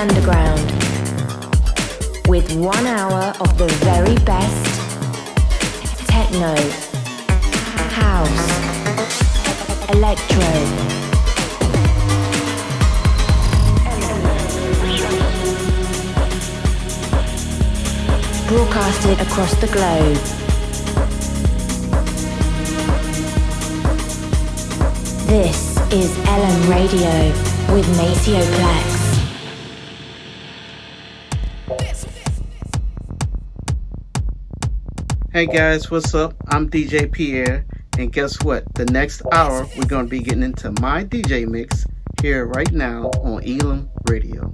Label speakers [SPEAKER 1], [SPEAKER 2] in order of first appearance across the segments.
[SPEAKER 1] underground with one hour of the very best techno, house, electro. Broadcasted across the globe. This is Ellum Radio with Maceo Plex.
[SPEAKER 2] Hey guys, what's up? I'm DJ Pierre, and guess what? The next hour we're going to be getting into my DJ mix here right now on Ellum Radio.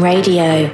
[SPEAKER 1] Radio.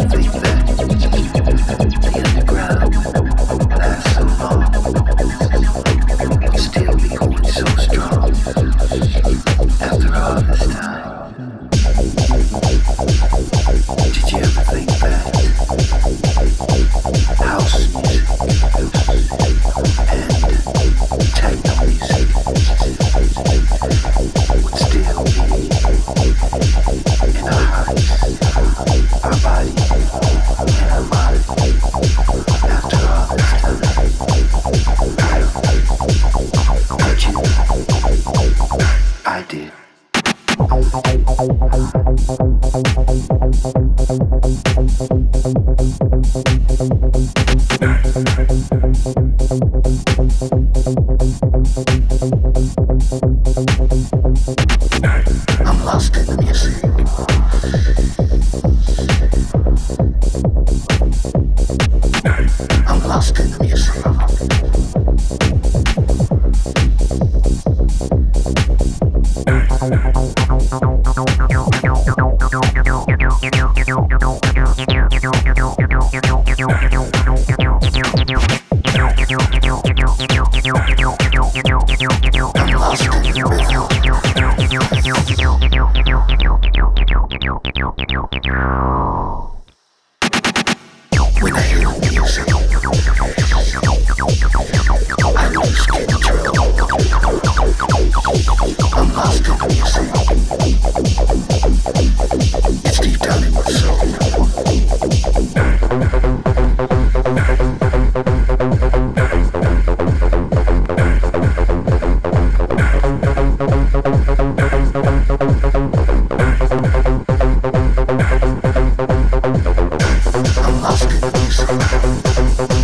[SPEAKER 3] I said. Peace.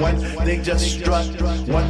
[SPEAKER 3] one, they just strut. One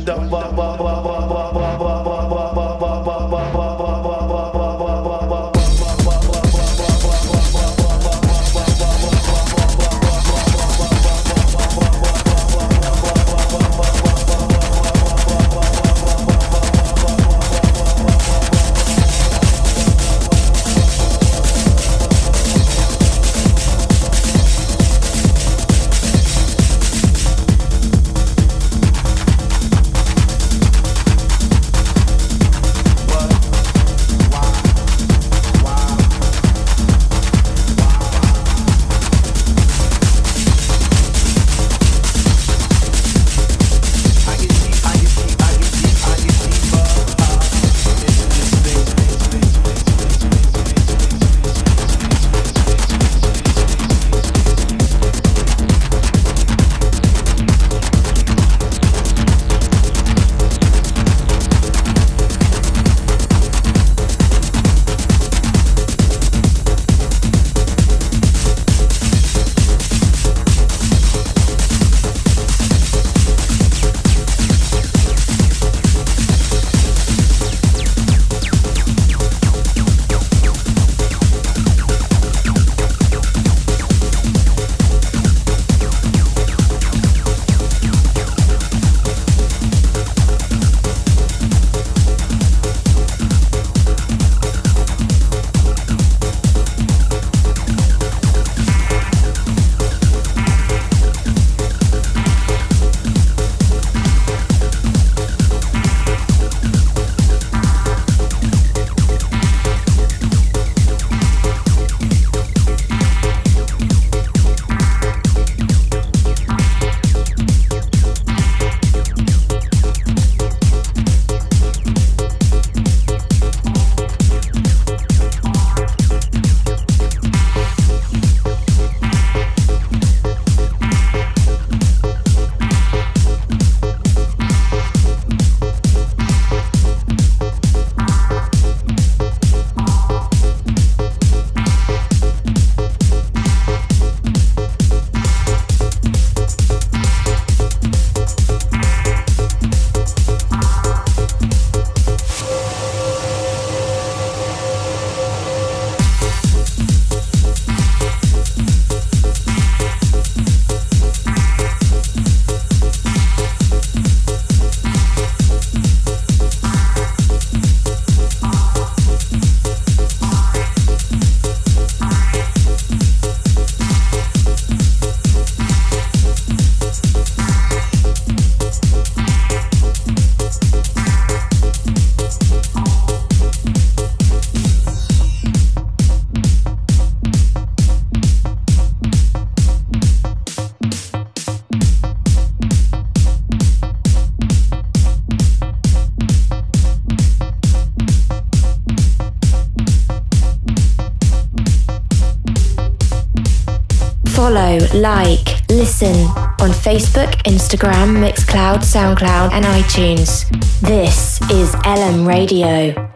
[SPEAKER 1] like, listen on Facebook, Instagram, Mixcloud, Soundcloud, and iTunes. This is Ellum Radio.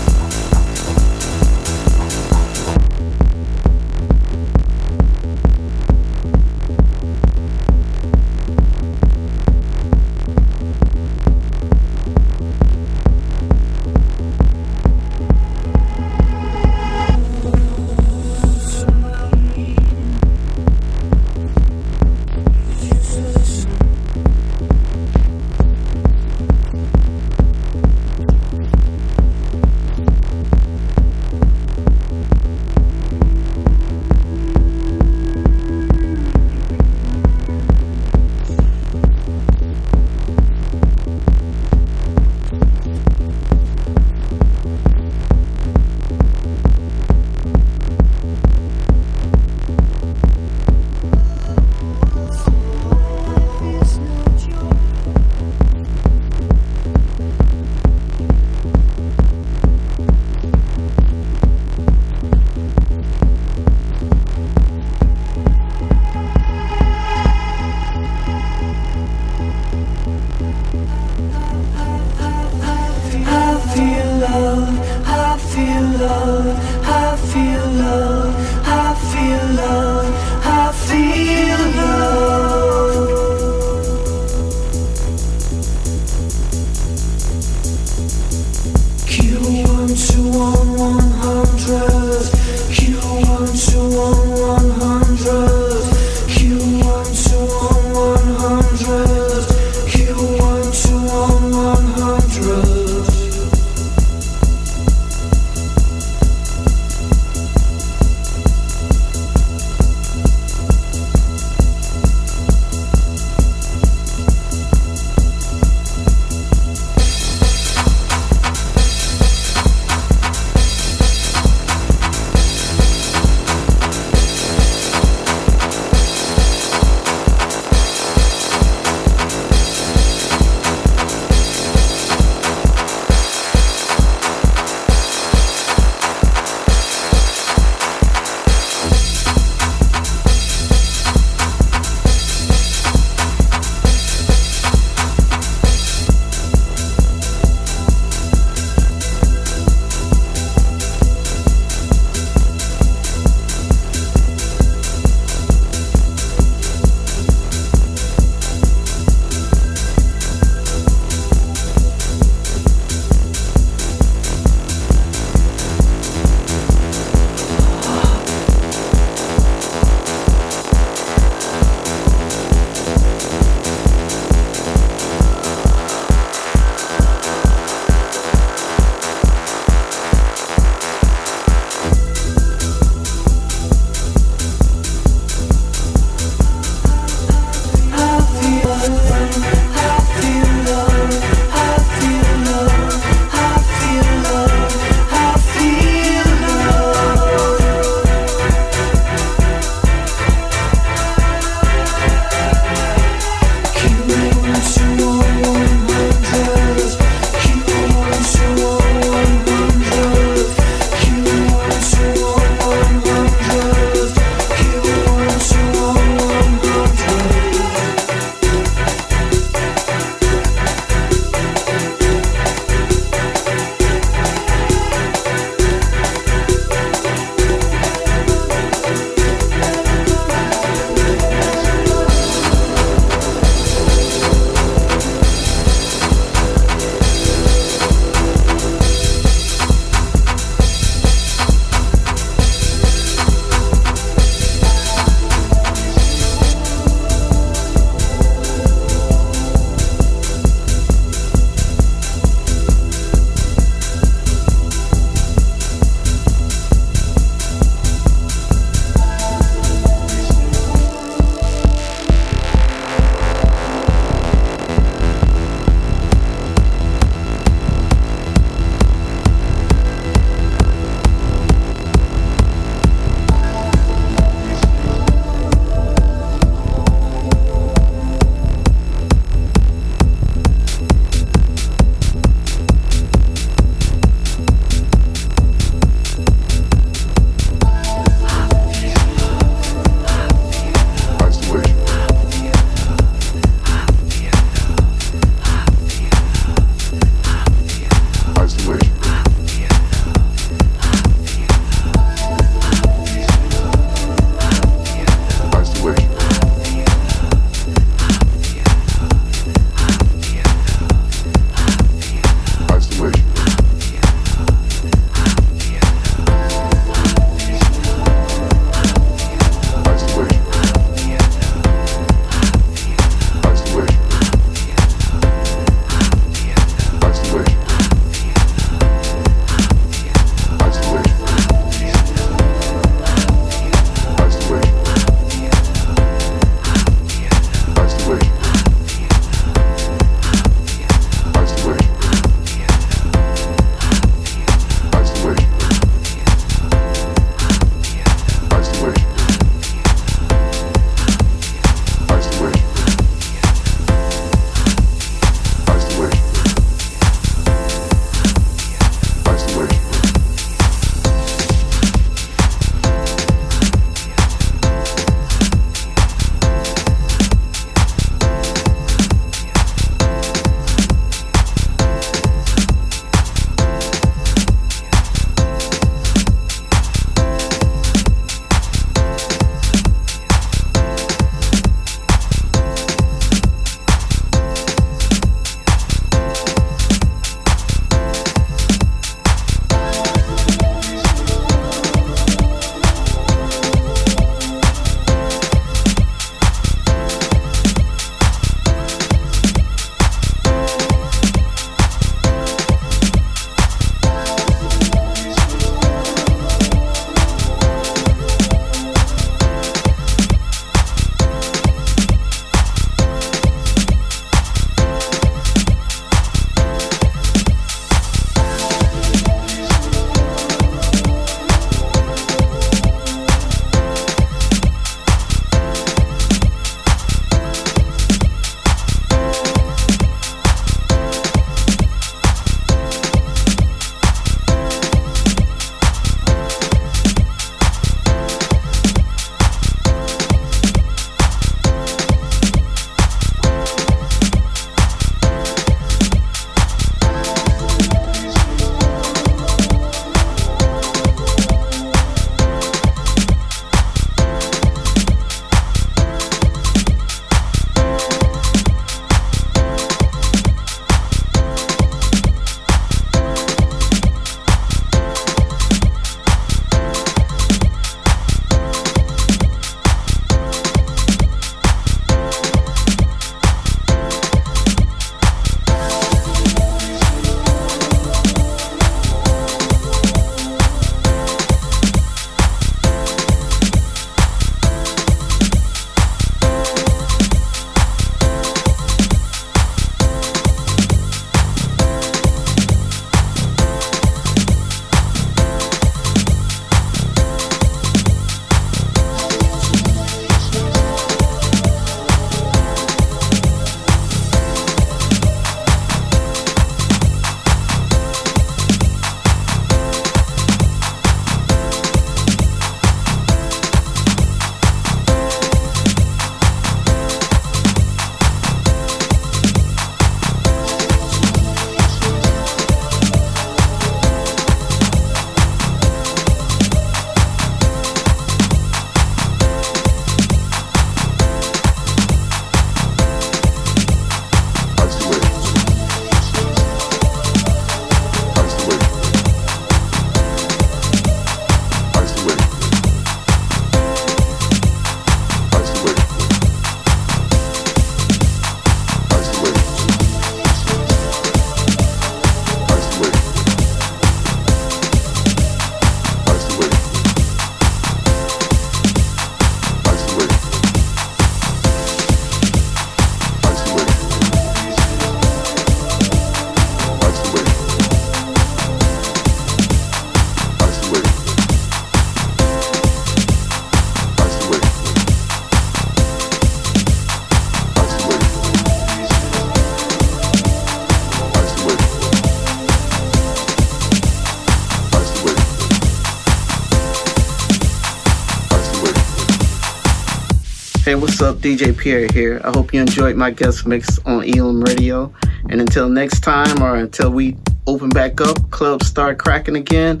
[SPEAKER 2] What's up? DJ Pierre here. I hope you enjoyed my guest mix on Ellum Radio. And until next time, or until we open back up, clubs start cracking again,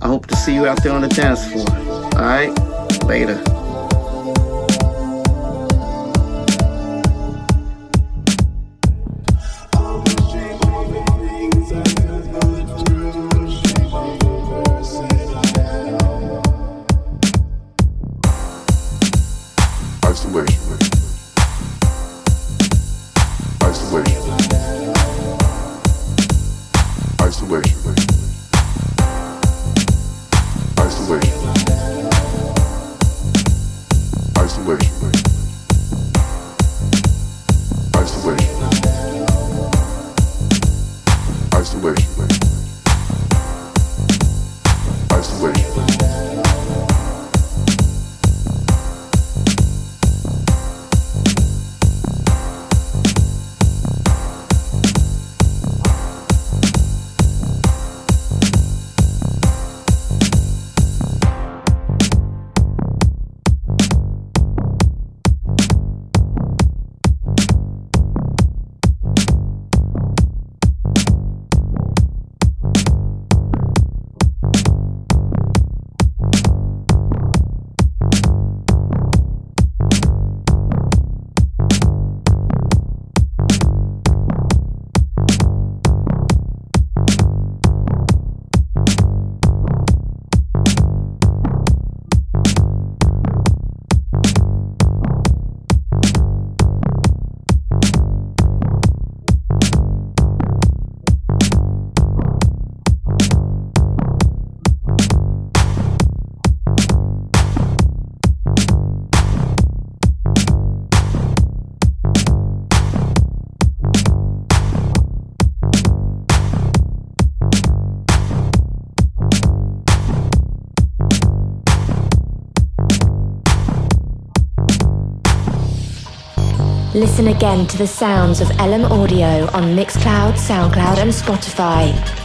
[SPEAKER 2] I hope to see you out there on the dance floor. Alright? Later.
[SPEAKER 1] Listen again to the sounds of Ellum Audio on Mixcloud, SoundCloud, and Spotify.